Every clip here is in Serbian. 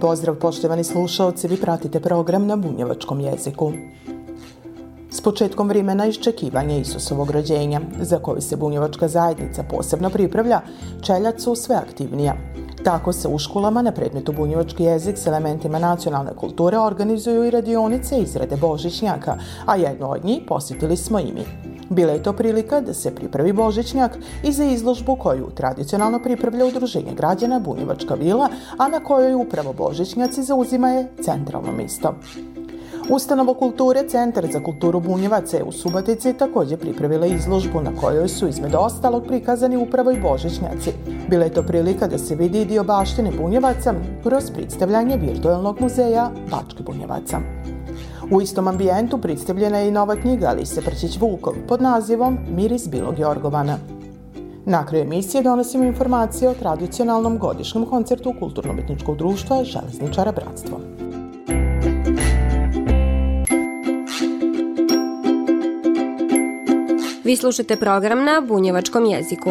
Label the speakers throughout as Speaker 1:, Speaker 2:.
Speaker 1: Pozdrav poštovani slušalci, vi pratite program na bunjevačkom jeziku. S početkom vremena iščekivanja Isusovog rođenja, za koji se bunjevačka zajednica posebno pripravlja, čeljac su sve aktivnija. Tako se u školama na predmetu bunjevački jezik s elementima nacionalne kulture organizuju i radionice izrade božićnjaka, a jednu od njih posjetili smo i mi. Bila je to prilika da se pripravi Božićnjak i za izložbu koju tradicionalno pripravlja Udruženje građana Bunjevačka vila, a na kojoj upravo Božićnjaci zauzimaju centralno mesto. Ustanova kulture Centar za kulturu Bunjevaca je u Subotici takođe pripravila izložbu na kojoj su između ostalog prikazani upravo i Božićnjaci. Bila je to prilika da se vidi dio baštine Bunjevaca kroz predstavljanje virtualnog muzeja Bačke Bunjevaca. U istom ambijentu predstavljena je i nova knjiga Alise Prčić-Vukov pod nazivom Miris Bilog Jorgovana. Na kraju emisije donosimo informacije o tradicionalnom godišnjem koncertu Kulturno-umetničkog društva Železničara Bratstvo.
Speaker 2: Vi slušate program na bunjevačkom jeziku.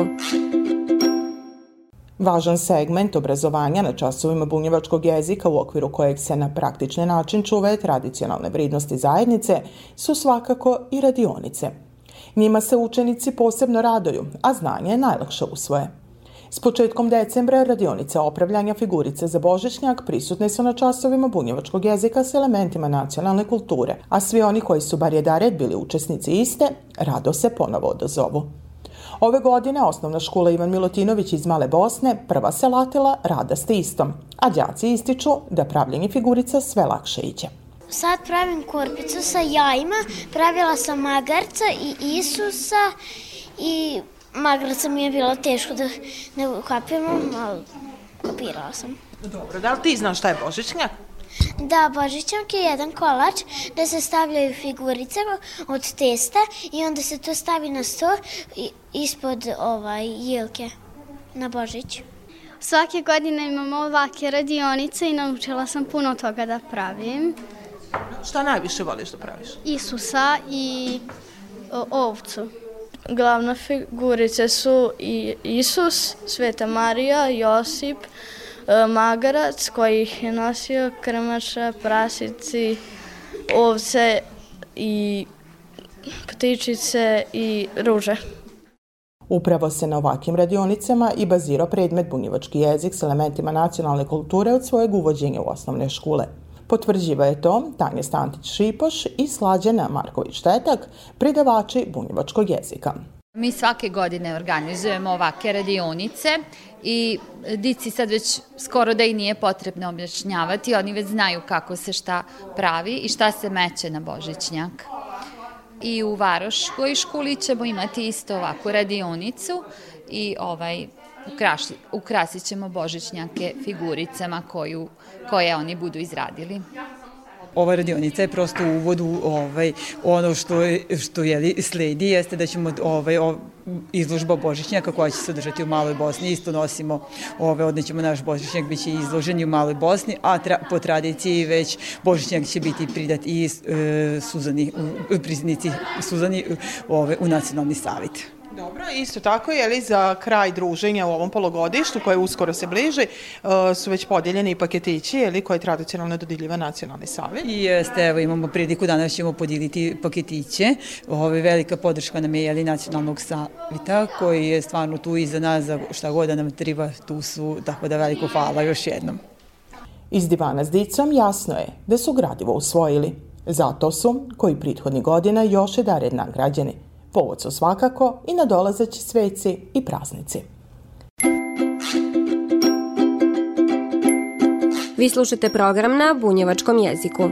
Speaker 1: Važan segment obrazovanja na časovima bunjevačkog jezika u okviru kojeg se na praktični način čuvaju tradicionalne vridnosti zajednice su svakako i radionice. Njima se učenici posebno radoju, a znanje je najlakše usvoje. S početkom decembra radionice opravljanja figurice za božićnjak prisutne su na časovima bunjevačkog jezika s elementima nacionalne kulture, a svi oni koji su bar jedared bili učesnici iste, rado se ponovo odozovu. Ove godine osnovna škola Ivan Milutinović iz Male Bosne prva se latila rada s istom, a đaci ističu da pravljenje figurica sve lakše iđe.
Speaker 3: Sad pravim korpicu sa jajima, pravila sam magarca i Isusa i magarca mi je bilo teško da ne ukapiram, ali kapirala sam.
Speaker 1: Dobro, da li ti znaš šta je božićnjak?
Speaker 3: Da, božićnjak je jedan kolač da se stavljaju figurice od testa i onda se to stavi na sto ispod ovaj, jilke na Božić.
Speaker 4: Svake godine imamo ovake radionice i naučila sam puno toga da pravim.
Speaker 1: Šta najviše voliš da praviš?
Speaker 4: Isusa i ovcu.
Speaker 5: Glavne figurice su i Isus, Sveta Marija, Josip, magarac koji ih je nosio, krmača, prasici, ovce i ptičice i ruže.
Speaker 1: Upravo se na ovakvim radionicama i bazirao predmet bunjevački jezik s elementima nacionalne kulture od svojeg uvođenja u osnovne škole. Potvrđiva je to Tanja Stantić-Šipoš i Slađana Marković-Tetak, predavači bunjevačkog jezika.
Speaker 6: Mi svake godine organizujemo ovake radionice i dici sad već skoro da i nije potrebno objašnjavati, oni već znaju kako se šta pravi i šta se meće na božićnjak. I u Varoškoj školi ćemo imati isto ovakvu radionicu i ovaj ukraši, ukrasit ćemo božićnjake figuricama koju, koje oni budu izradili
Speaker 7: ova radionica je prosto uvod u ovaj, ono što, što je, sledi jeste da ćemo ovaj, ovaj izložba Božićnjaka koja će se održati u Maloj Bosni. Isto nosimo, ove, odnećemo naš Božićnjak, bit će izložen u Maloj Bosni, a tra, po tradiciji već Božićnjak će biti pridat i e, Suzani, priznici Suzani ove, u Nacionalni savjet.
Speaker 1: Dobro, isto tako je li za kraj druženja u ovom polugodištu koje uskoro se bliži uh, su već podijeljeni i paketići je li koje tradicionalno dodiljiva nacionalni savjet?
Speaker 7: Jeste, evo imamo priliku danas ćemo podijeliti paketiće. Ovo je velika podrška nam je jeli nacionalnog savjeta koji je stvarno tu iza nas za šta god da nam treba, tu su, tako da veliko hvala još jednom. Iz divana s dicom jasno je da su gradivo usvojili. Zato su, koji prethodni godina, još je dared nagrađeni – Povod su svakako i nadolazeći sveci i praznici.
Speaker 2: Vi slušate program na bunjevačkom jeziku.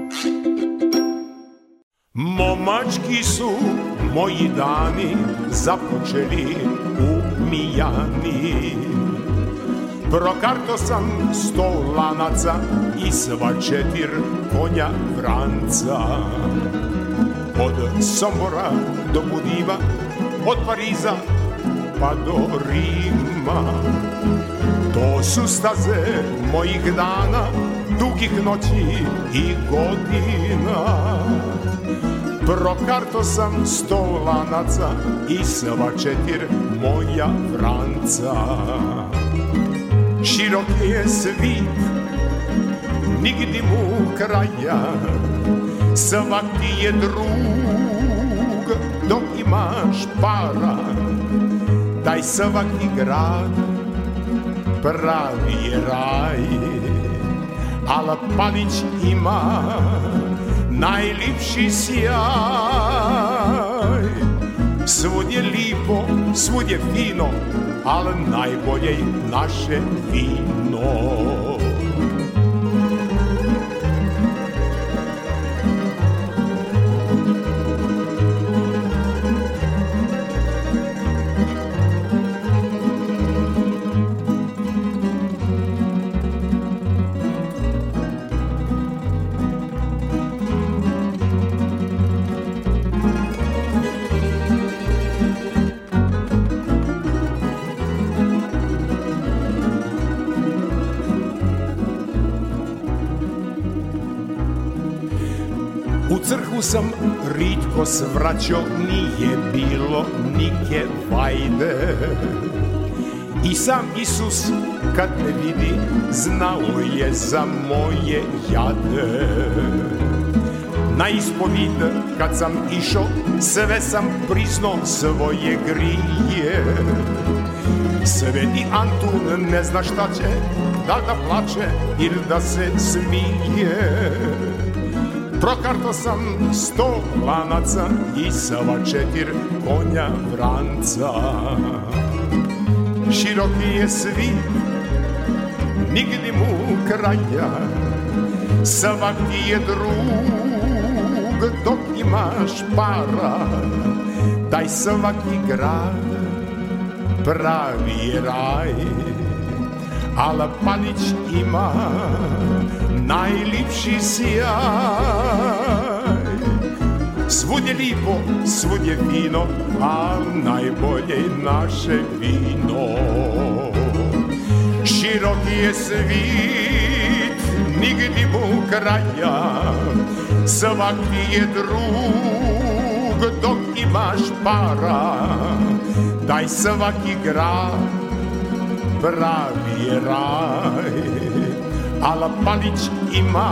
Speaker 8: Momački su moji dani započeli u Mijani Prokarto sam sto lanaca i sva četir konja vranca. Od Sombora do Budiva, od Pariza pa do Rima. To su staze mojih dana, dugih noći i godina. Prokarto sam sto lanaca i sva četir moja vranca. Širok je svit, nigdi mu kraja, svak ti je drug, dok imaš para, taj svaki grad pravi je raj. Ala Palić ima najlipši sjaj Svud je lipo, svud je fino, al najbolje je naše vino crkvu sam ritko svraćao, nije bilo nike vajde. I sam Isus kad me vidi, znao je za moje jade. Na ispovid kad sam išao, sve sam priznao svoje grije. Sveti Antun ne zna šta će, da da plače ili da se smije. Prokarto sam sto lanaca i sva četir konja vranca. Široki je svit, nigdi mu kraja, svak ti je drug dok imaš para. Taj svaki grad pravi je raj, ala Palić ima najlipši sjaj. Svud je lipo, svud je fino, a najbolje naše vino. Široki je svit, nigdi mu kraja, svak ti je drug dok imaš para. Daj svaki grad, pravi je raj. Ala Palić ima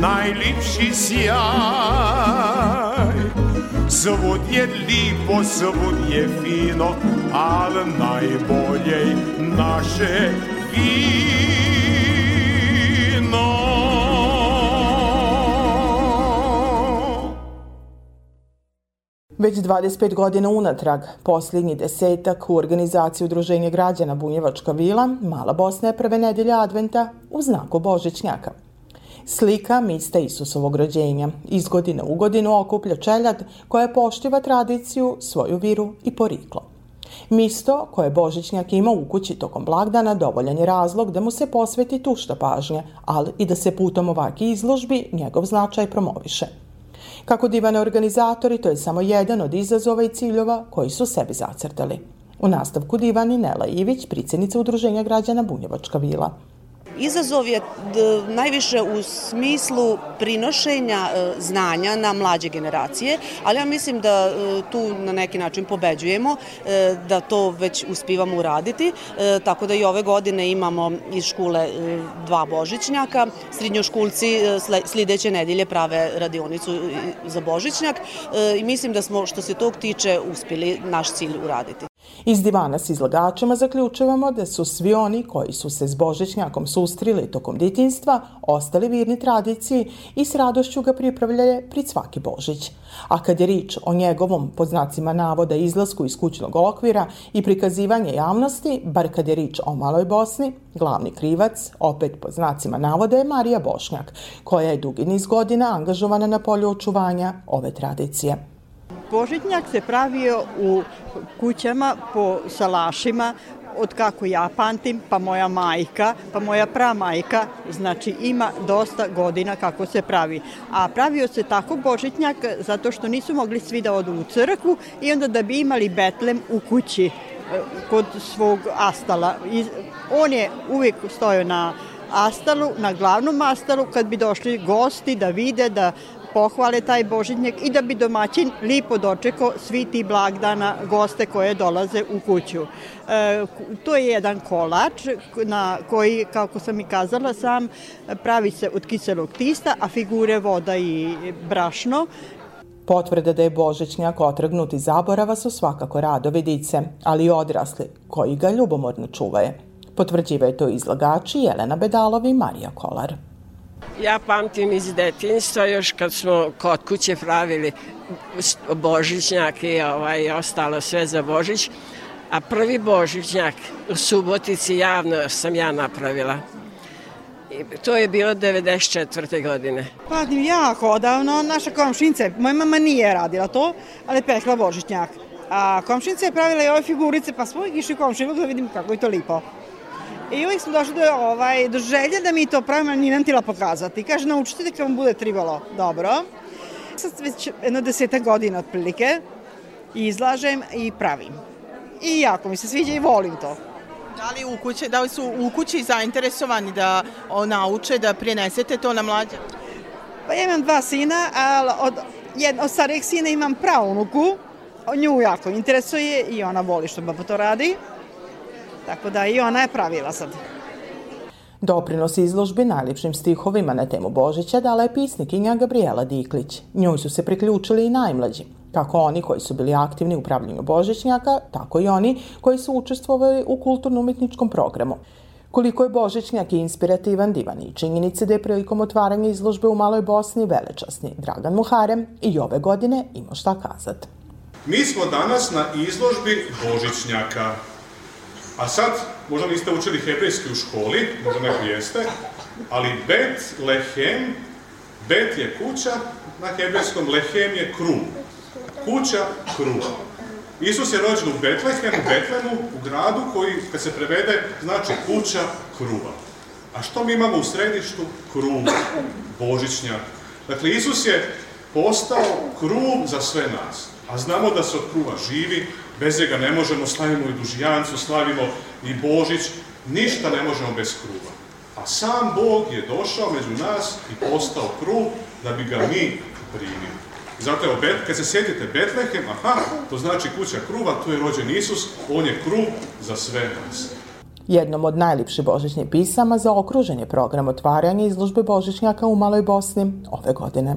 Speaker 8: najlipši sjaj. Svud je lipo, svud je fino, al najbolje naše vino
Speaker 1: Već 25 godina unatrag, posljednji desetak u organizaciji Udruženja građana Bunjevačka vila, Mala Bosna je prve nedelje adventa u znaku Božićnjaka. Slika mista Isusovog rođenja iz godine u godinu okuplja čeljad koja poštiva tradiciju, svoju viru i poriklo. Misto koje Božićnjak ima u kući tokom blagdana dovoljan je razlog da mu se posveti tušta pažnje, ali i da se putom ovaki izložbi njegov značaj promoviše. Kako divane organizatori, to je samo jedan od izazova i ciljeva koji su sebi zacrtali. U nastavku divani Nela Ivić, predsjednica Udruženja građana Bunjevačka vila.
Speaker 9: Izazov je najviše u smislu prinošenja e, znanja na mlađe generacije, ali ja mislim da e, tu na neki način pobeđujemo, e, da to već uspivamo uraditi, tako da i ove godine imamo iz škole dva božićnjaka, srednjoškulci slideće nedelje prave radionicu za božićnjak i mislim da smo što se tog tiče uspili naš cilj uraditi.
Speaker 1: Iz divana s izlagačima zaključujemo da su svi oni koji su se s Božićnjakom sustrili tokom ditinstva ostali virni tradiciji i s radošću ga pripravljaju prid svaki Božić. A kad je rič o njegovom, pod znacima navoda, izlasku iz kućnog okvira i prikazivanje javnosti, bar kad je rič o Maloj Bosni, glavni krivac, opet pod znacima navoda, je Marija Bošnjak, koja je dugi niz godina angažovana na polju očuvanja ove tradicije.
Speaker 10: Božitnjak se pravio u kućama po salašima od kako ja pamtim, pa moja majka, pa moja pramajka, znači ima dosta godina kako se pravi. A pravio se tako božićnjak zato što nisu mogli svi da odu u crkvu i onda da bi imali betlem u kući e, kod svog astala. I on je uvijek stojao na astalu, na glavnom astalu, kad bi došli gosti da vide da pohvale taj božićnjak i da bi domaćin lipo dočekao svi ti blagdana goste koje dolaze u kuću. E, to je jedan kolač na koji, kako sam i kazala sam, pravi se od kiselog tista, a figure voda i brašno
Speaker 1: Potvrde da je Božićnjak otrgnut iz zaborava su svakako radovi dice, ali i odrasli, koji ga ljubomorno čuvaju. Potvrđivaju to izlagači Jelena Bedalov i Marija Kolar.
Speaker 11: Ja pamtim iz detinjstva još kad smo kod kuće pravili božićnjak i ovaj, ostalo sve za Božić. A prvi božićnjak u Subotici javno sam ja napravila. I to je bilo 94. godine.
Speaker 10: Pa jako odavno, naša komšinica, moja mama nije radila to, ali pekla božićnjak. A komšinica je pravila i ove figurice, pa smo išli komšinu da vidimo kako je to lipo. I uvijek smo došli do, ovaj, do želje da mi to pravimo, nije nam tila pokazati. Kaže, naučite da vam bude tribalo dobro. Sad već jedno deseta godina otprilike izlažem i pravim. I jako mi se sviđa i volim to.
Speaker 1: Da li, u kući, da li su u kući zainteresovani da nauče, da prenesete to na mlađe?
Speaker 10: Pa ja imam dva sina, ali od, jedno, od starijeg sina imam pravunuku. Nju jako interesuje i ona voli što baba to radi. Tako da i ona je pravila sad.
Speaker 1: Doprinos izložbi najljepšim stihovima na temu Božića dala je pisnikinja Gabriela Diklić. Njoj su se priključili i najmlađi, kako oni koji su bili aktivni u pravljenju Božićnjaka, tako i oni koji su učestvovali u kulturno-umetničkom programu. Koliko je Božićnjak inspirativan divan i činjenice da je prilikom otvaranja izložbe u Maloj Bosni velečasni Dragan Muharem i ove godine ima šta kazat.
Speaker 12: Mi smo danas na izložbi Božićnjaka. A sad, možda niste učili hebrejski u školi, možda neko jeste, ali Bet Lehem, Bet je kuća, na hebrejskom Lehem je kruh. Kuća kruha. Isus je rođen u Betlehemu, Betlemu, u gradu koji, kad se prevede, znači kuća kruha. A što mi imamo u središtu? Kruh, božićnjak. Dakle, Isus je postao kruh za sve nas. A znamo da se od kruha živi, bez njega ne možemo, slavimo i dužijancu, slavimo i Božić, ništa ne možemo bez kruha. A sam Bog je došao među nas i postao kruh da bi ga mi primili. Zato je, kad se sjetite Betlehem, aha, to znači kuća kruva, tu je rođen Isus, on je kruh za sve nas.
Speaker 1: Jednom od najljepših božićnih pisama za okruženje program otvaranja izložbe Božićnjaka u Maloj Bosni ove godine.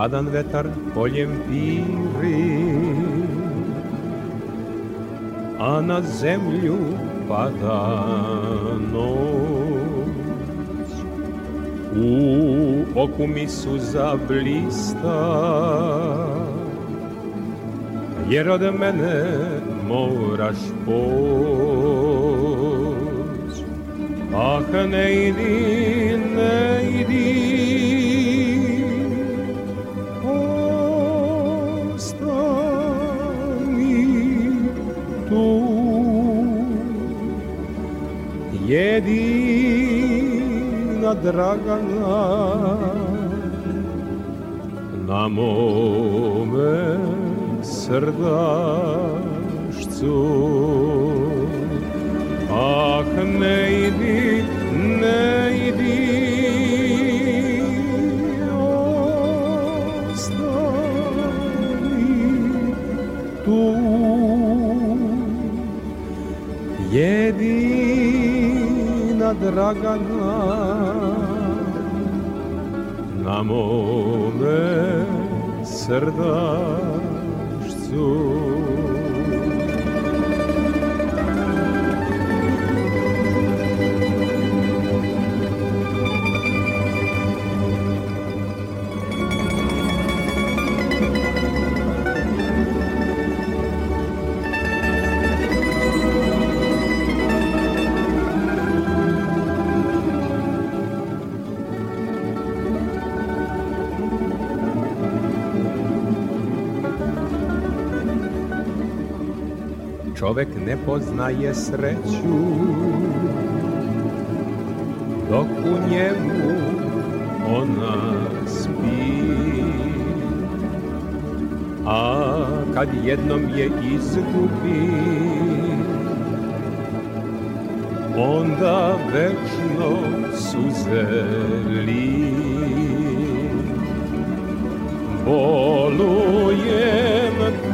Speaker 13: Hladan vetar poljem piri. A na zemlju pada noć. U oku mi suza blista Jer od mene moraš poć. Ah ne idi, ne idi jedina Dragana na mome srdašcu. Ah, ne idi, ne idi, ostani tu. Jedina Dragana na mome srdašcu. Čovek ne poznaje sreću Dok u njemu ona spi. A kad jednom je izgubi Onda večno suze li Bolujem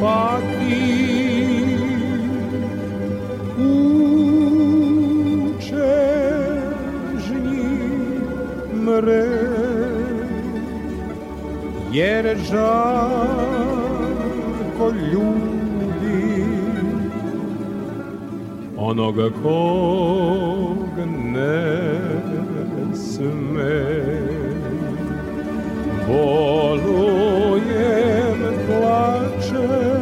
Speaker 13: patim umre jer žarko ljubi onoga kog ne sme. Bolujem plačem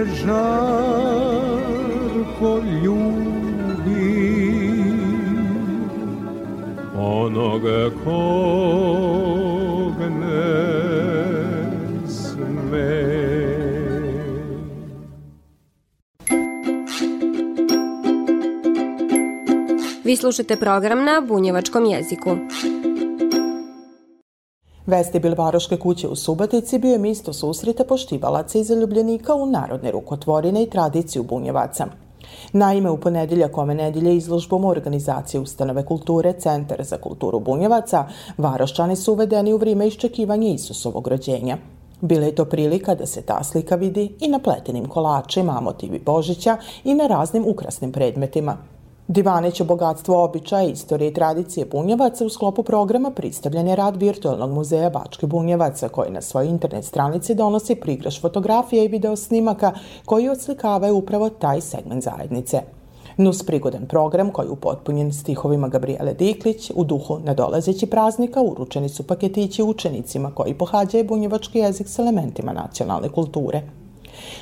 Speaker 13: jer žarko ljubi onoga kog ne sme.
Speaker 2: Vi slušate program na bunjevačkom jeziku.
Speaker 1: Vestibil Varoške kuće u Subotici bio je mjesto susreta poštivalaca i zaljubljenika u narodne rukotvorine i tradiciju bunjevaca. Naime, u ponedjeljak ove nedjelje izložbom organizacije Ustanove kulture Centar za kulturu bunjevaca, Varoščani su uvedeni u vrijeme iščekivanja Isusovog rođenja. Bila je to prilika da se ta slika vidi i na pletenim kolačima, motivi Božića i na raznim ukrasnim predmetima. Divanić o bogatstvu običaja, istorije i tradicije bunjevaca u sklopu programa predstavljen je rad virtualnog muzeja Bačke bunjevaca koji na svojoj internet stranici donosi prigraš fotografija i video snimaka koji odslikavaju upravo taj segment zajednice. Nus prigodan program koji je upotpunjen stihovima Gabriele Diklić u duhu nadolazeći praznika uručeni su paketići učenicima koji pohađaju bunjevački jezik s elementima nacionalne kulture.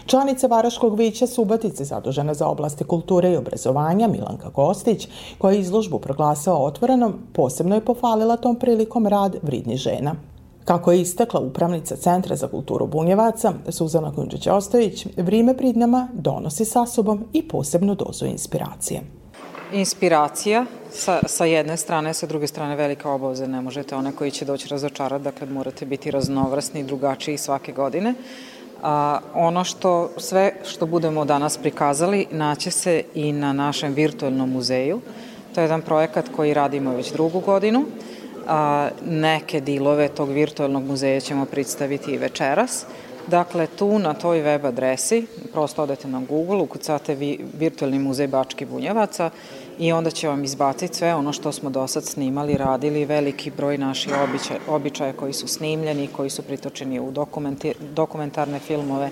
Speaker 1: Članica Varaškog vića Subatice zadužena za oblasti kulture i obrazovanja Milanka Kostić, koja je izložbu proglasila otvorenom, posebno je pofalila tom prilikom rad vridni žena. Kako je istakla upravnica Centra za kulturu Bunjevaca, Suzana Kunđeć-Ostojić, vrijeme prid nama donosi sa sobom i posebnu dozu inspiracije.
Speaker 14: Inspiracija sa, sa jedne strane, sa druge strane velika obaveza, ne možete one koji će doći razočarati, dakle morate biti raznovrsni i drugačiji svake godine. A, ono što sve što budemo danas prikazali naće se i na našem virtualnom muzeju. To je jedan projekat koji radimo već drugu godinu. A, neke dilove tog virtualnog muzeja ćemo predstaviti i večeras. Dakle, tu na toj web adresi, prosto odete na Google, ukucate vi, virtualni muzej Bački Bunjevaca i onda će vam izbaciti sve ono što smo do sad snimali, radili, veliki broj naših običaja, običaja koji su snimljeni, koji su pritočeni u dokumentarne filmove,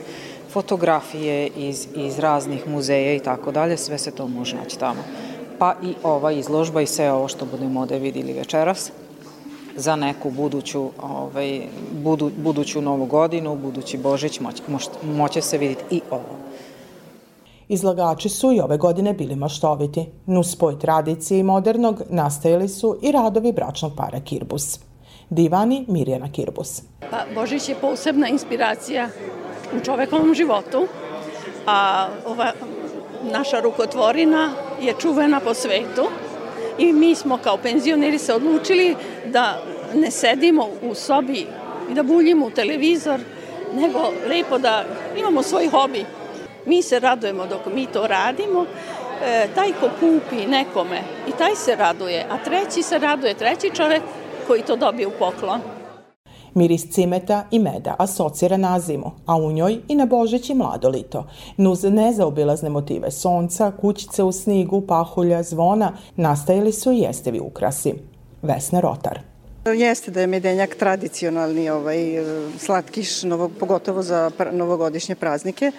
Speaker 14: fotografije iz, iz raznih muzeja i tako dalje, sve se to može naći tamo. Pa i ova izložba i sve ovo što budemo ovde videli večeras za neku buduću, ovaj, budu, buduću novu godinu, budući Božić, moć, moć, moće se vidjeti i ovo.
Speaker 1: Izlagači su i ove godine bili maštoviti. Nus spoj tradicije i modernog nastajali su i radovi bračnog para Kirbus. Divani Mirjana Kirbus.
Speaker 15: Pa, Božić je posebna inspiracija u čovekovom životu, a ova naša rukotvorina je čuvena po svetu i mi smo kao penzioneri se odlučili da ne sedimo u sobi i da buljimo u televizor, nego lepo da imamo svoj hobi Mi se radujemo dok mi to radimo, e, taj ko kupi nekome i taj se raduje, a treći se raduje, treći čovek koji to dobije u poklon.
Speaker 1: Miris cimeta i meda asocira na zimu, a u njoj i na Božić i mlado lito. Nuz nezaobilazne motive sonca, kućice u snigu, pahulja, zvona, nastajali su i jestevi ukrasi. Vesna Rotar.
Speaker 16: Jeste da je medenjak tradicionalni ovaj, slatkiš, novo, pogotovo za pr novogodišnje praznike,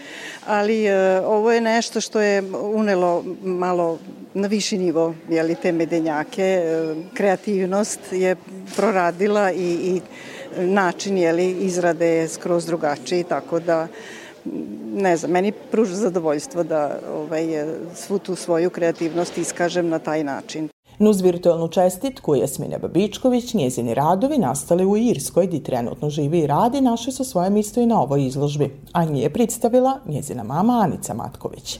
Speaker 16: ali e, ovo je nešto što je unelo malo na viši nivo jeli, te medenjake. E, kreativnost je proradila i, i način jeli, izrade je skroz drugačiji, tako da ne znam, meni pruža zadovoljstvo da ovaj, svu tu svoju kreativnost iskažem na taj način.
Speaker 1: Nuz virtualnu čestitku Jasmine Babičković, njezini radovi nastali u Irskoj, gdje trenutno živi i radi, našli su svoje mjesto i na ovoj izložbi, a nije predstavila njezina mama Anica Matković.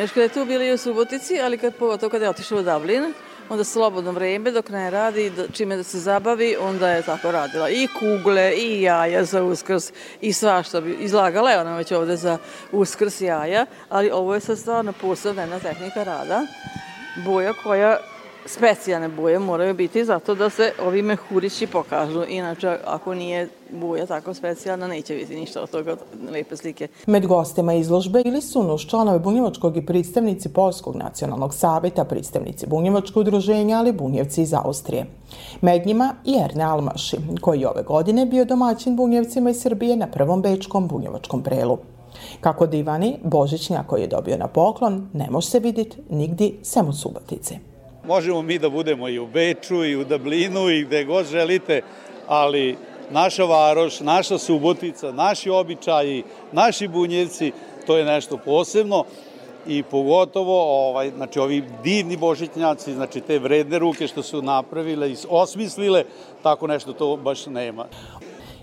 Speaker 17: Još kada je tu bili u Subotici, ali kad pogotovo kada je otišla u Dublin, onda slobodno vreme dok ne radi, čime da se zabavi, onda je tako radila. I kugle, i jaja za uskrs, i svašta izlagala je ona već ovde za uskrs jaja, ali ovo je sad stvarno posebna tehnika rada, boja koja specijalne boje moraju biti zato da se ovi mehurići pokažu. Inače, ako nije boja tako specijalna, neće biti ništa od toga lepe slike.
Speaker 1: Med gostima izložbe ili su nuš članove Bunjevačkog i predstavnici Polskog nacionalnog saveta, predstavnici Bunjevačkog udruženja, ali Bunjevci iz Austrije. Med njima i Erne Almaši, koji ove godine bio domaćin Bunjevcima iz Srbije na prvom bečkom Bunjevačkom prelu. Kako divani, Božićnjak koji je dobio na poklon, ne može se vidjeti nigdi sem u Subotice.
Speaker 18: Možemo mi da budemo i u Beču i u Dublinu i gde god želite, ali naša varoš, naša Subotica, naši običaji, naši bunjevci, to je nešto posebno i pogotovo ovaj, znači, ovi divni božićnjaci, znači te vredne ruke što su napravile i osmislile, tako nešto to baš nema.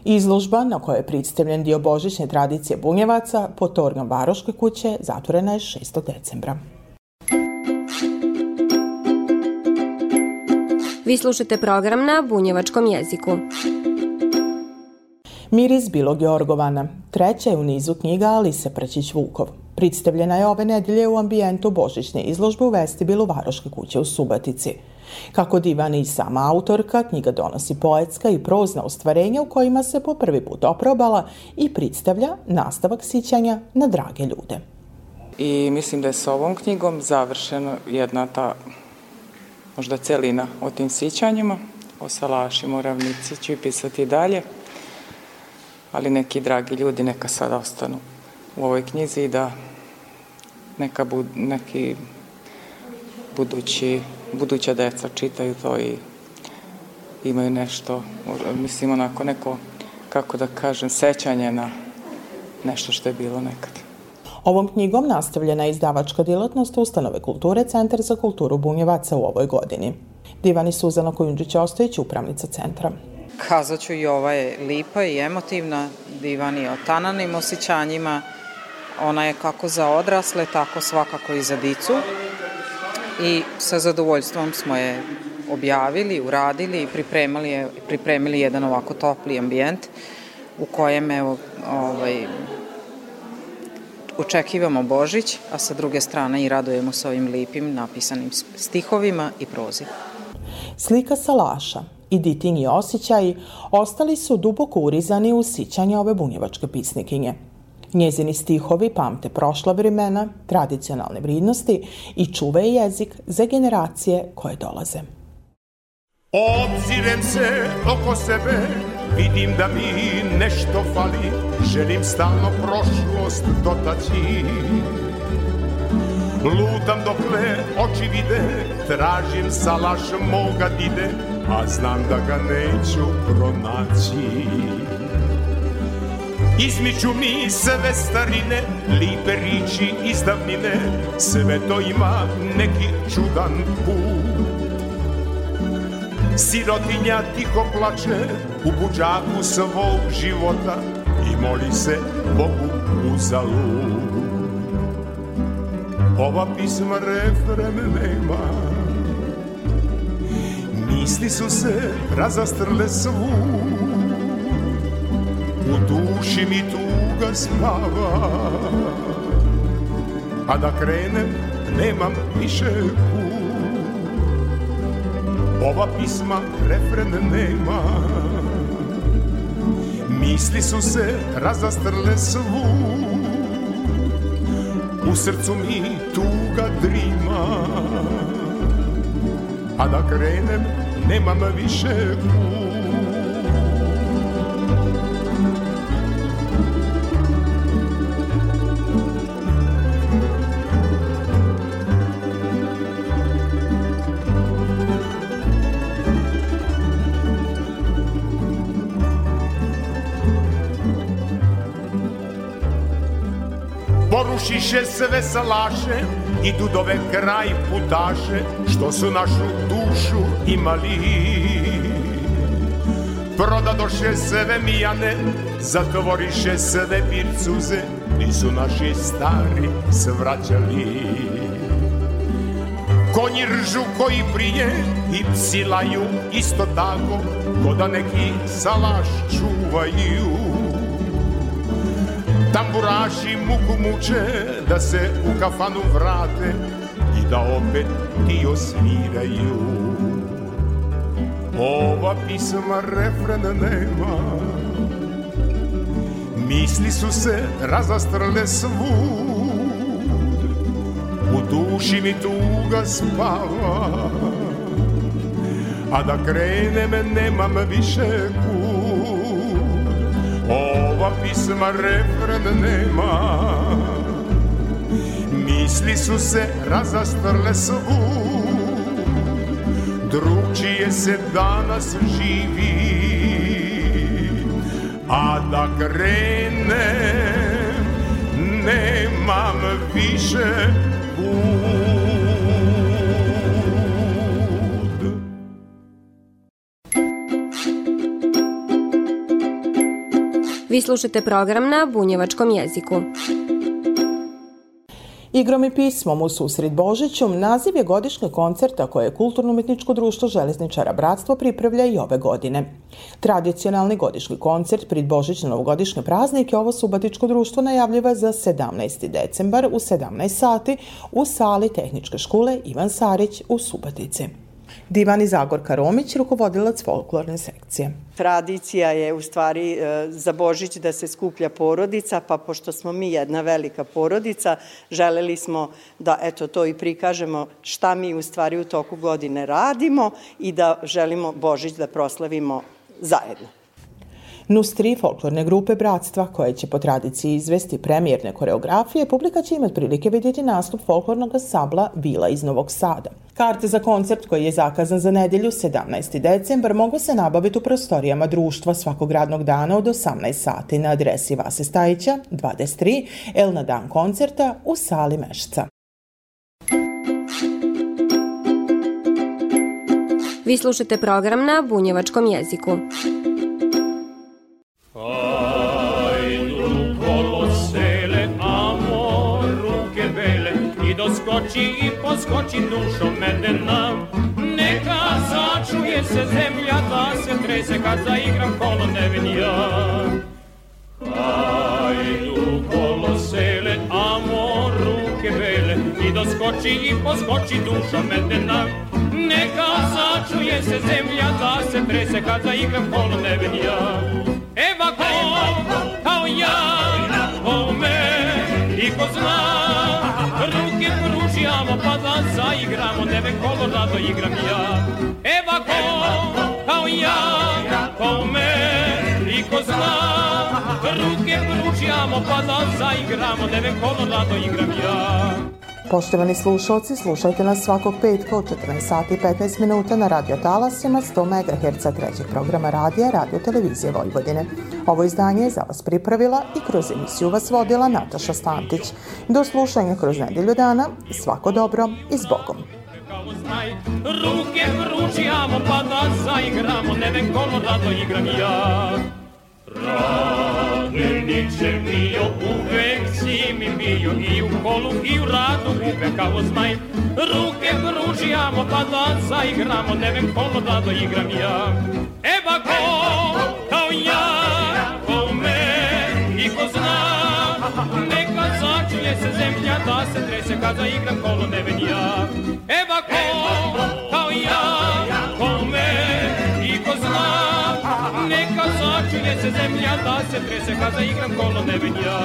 Speaker 1: Izložba na kojoj je predstavljen dio božićne tradicije bunjevaca pod tornom Varoške kuće zatvorena je 6. decembra.
Speaker 2: Vi slušate program na bunjevačkom jeziku.
Speaker 1: Miris Bilo Georgovana, treća je u nizu knjiga Alise Prčić-Vukov. Predstavljena je ove nedelje u ambijentu Božićne izložbe u vestibilu Varoške kuće u Subatici. Kako divan i sama autorka, knjiga donosi poetska i prozna ostvarenja u kojima se po prvi put oprobala i predstavlja nastavak sićanja na drage ljude.
Speaker 19: I mislim da je s ovom knjigom završena jedna ta možda celina o tim sićanjima, o salašima, o ravnici ću i pisati dalje, ali neki dragi ljudi neka sad ostanu u ovoj knjizi i da neka bud, neki budući, buduća deca čitaju to i imaju nešto, mislim onako neko, kako da kažem, sećanje na nešto što je bilo nekad.
Speaker 1: Ovom knjigom nastavljena je izdavačka djelatnost Ustanove kulture Centar za kulturu Bunjevaca u ovoj godini. Divani Suzana Kojundžić Ostojić, upravnica centra.
Speaker 14: Kazat ću i ova je lipa i emotivna, divani o tananim osjećanjima. Ona je kako za odrasle, tako svakako i za dicu. I sa zadovoljstvom smo je objavili, uradili i pripremili, pripremili jedan ovako topli ambijent u kojem evo, ovaj, očekivamo Božić, a sa druge strane i radujemo se ovim lipim napisanim stihovima i prozi.
Speaker 1: Slika Salaša i ditinji osjećaji ostali su duboko urizani u sićanje ove bunjevačke pisnikinje. Njezini stihovi pamte prošla vremena, tradicionalne vridnosti i čuve jezik za generacije koje dolaze.
Speaker 8: Obzirem se oko sebe, vidim da mi nešto fali, želim stalno prošlost dotaći. Lutam dokle oči vide, tražim salaš moga dide, a znam da ga neću pronaći. Izmiču mi sve starine, lipe riči iz davnine, sve to ima neki čudan put. Sirotinja tiho plače u buđaku svog života i moli se Bogu uzalud. Ova pisma refren nema, misli su se razastrle svu. U duši mi tuga spava, a da krenem nemam više put. Ova pisma refren nema. Misli su se razastrle svu. U srcu mi tuga drima. A da krenem nemam više kud Porušiše sve salaše i dudove kraj putaše što su našu dušu imali. Prodadoše sve mijane, zatvoriše sve pircuze, nisu naši stari svraćali. Konji ržu koji prije i psi laju isto tako, ko da neki salaš čuvaju. Tamburaši muku muče da se u kafanu vrate i da opet ti osviraju. Ova pisma refren nema, misli su se razastrle svud, u duši mi tuga spava, a da krenem nemam više kud. Ova pisma refren nema. Misli su se razastrle svud Drugčije se danas živi. A da krene Nemam više put
Speaker 2: Vi slušate program na bunjevačkom jeziku.
Speaker 1: Igrom i pismom u susret Božićom naziv je godišnjeg koncerta koje Kulturno-umetničko društvo Železničara Bratstvo pripravlja i ove godine. Tradicionalni godišnji koncert prid Božićne novogodišnje praznike ovo Subatičko društvo najavljiva za 17. decembar u 17 sati u sali Tehničke škole Ivan Sarić u Subatici. Divani Zagorka Romić, rukovodilac folklorne sekcije.
Speaker 20: Tradicija je u stvari e, za Božić da se skuplja porodica, pa pošto smo mi jedna velika porodica, želeli smo da eto to i prikažemo šta mi u stvari u toku godine radimo i da želimo Božić da proslavimo zajedno.
Speaker 1: NUS 3 folklorne grupe Bratstva, koje će po tradiciji izvesti premijerne koreografije, publika će imati prilike vidjeti nastup folklornog sabla Vila iz Novog Sada. Karte za koncert koji je zakazan za nedelju 17. decembar mogu se nabaviti u prostorijama društva svakog radnog dana od 18 sati na adresi Vase Stajića 23 el na dan koncerta u sali Mešca.
Speaker 2: Vi slušate program na bunjevačkom jeziku.
Speaker 21: Poskoči dušo medena Neka začuje se zemlja da se trese Kad zaigram kolo nevenja Ajdu kolo sele, amo ruke bele I doskoči i poskoči dušo medena Neka začuje se zemlja da se trese Kad zaigram kolo nevenja Eva ko, kao ja, ko me i ko Ruke pružijamo pa da zaigramo. Neve kolo rado igram ja. Eva ko, kao ja, ko me i ko zna. Ruke pružijamo pa da zaigramo. Neve kolo rado igram ja
Speaker 1: Poštovani slušalci, slušajte nas svakog petka od 14 sati i 15 minuta na radio talasima 100 MHz trećeg programa radija Radio Televizije Vojvodine. Ovo izdanje je za vas pripravila i kroz emisiju vas vodila Nataša Stantić. Do slušanja kroz nedelju dana, svako dobro i s Bogom.
Speaker 21: Ruke pružijamo pa da zaigramo Neve kolo rado igram ja Radeniče mio, uvek si mi bio I u kolu i u radu uvek kao zmaj. Ruke pružijamo pa da zaigramo Nevem kolo da doigram ja. Eva ko, kao ja, ko me i ko zna. Neka začuje se zemlja da se trese Kad zaigram kolo neven ja. Eva ko, kao ja, σε ζεμιά, τα σε τρία, σε χάζα, ήγραμ, κόλλον, εβενιά.